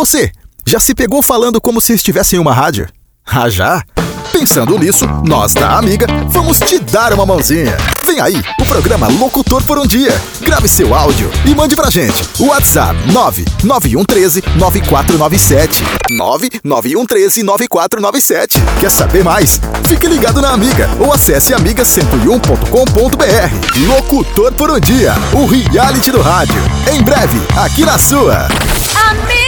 você, já se pegou falando como se estivesse em uma rádio? Ah, já? Pensando nisso, nós da Amiga vamos te dar uma mãozinha. Vem aí, o programa Locutor por um Dia. Grave seu áudio e mande pra gente. WhatsApp 99113 9497. 99113 9497. Quer saber mais? Fique ligado na Amiga ou acesse amiga101.com.br. Locutor por um Dia, o reality do rádio. Em breve, aqui na sua. Amiga!